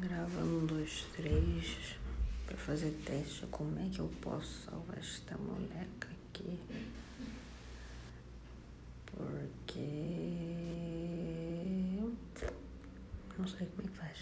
Gravando um, dois, três. para fazer teste. Como é que eu posso salvar esta moleca aqui? Porque. Não sei como é que faz.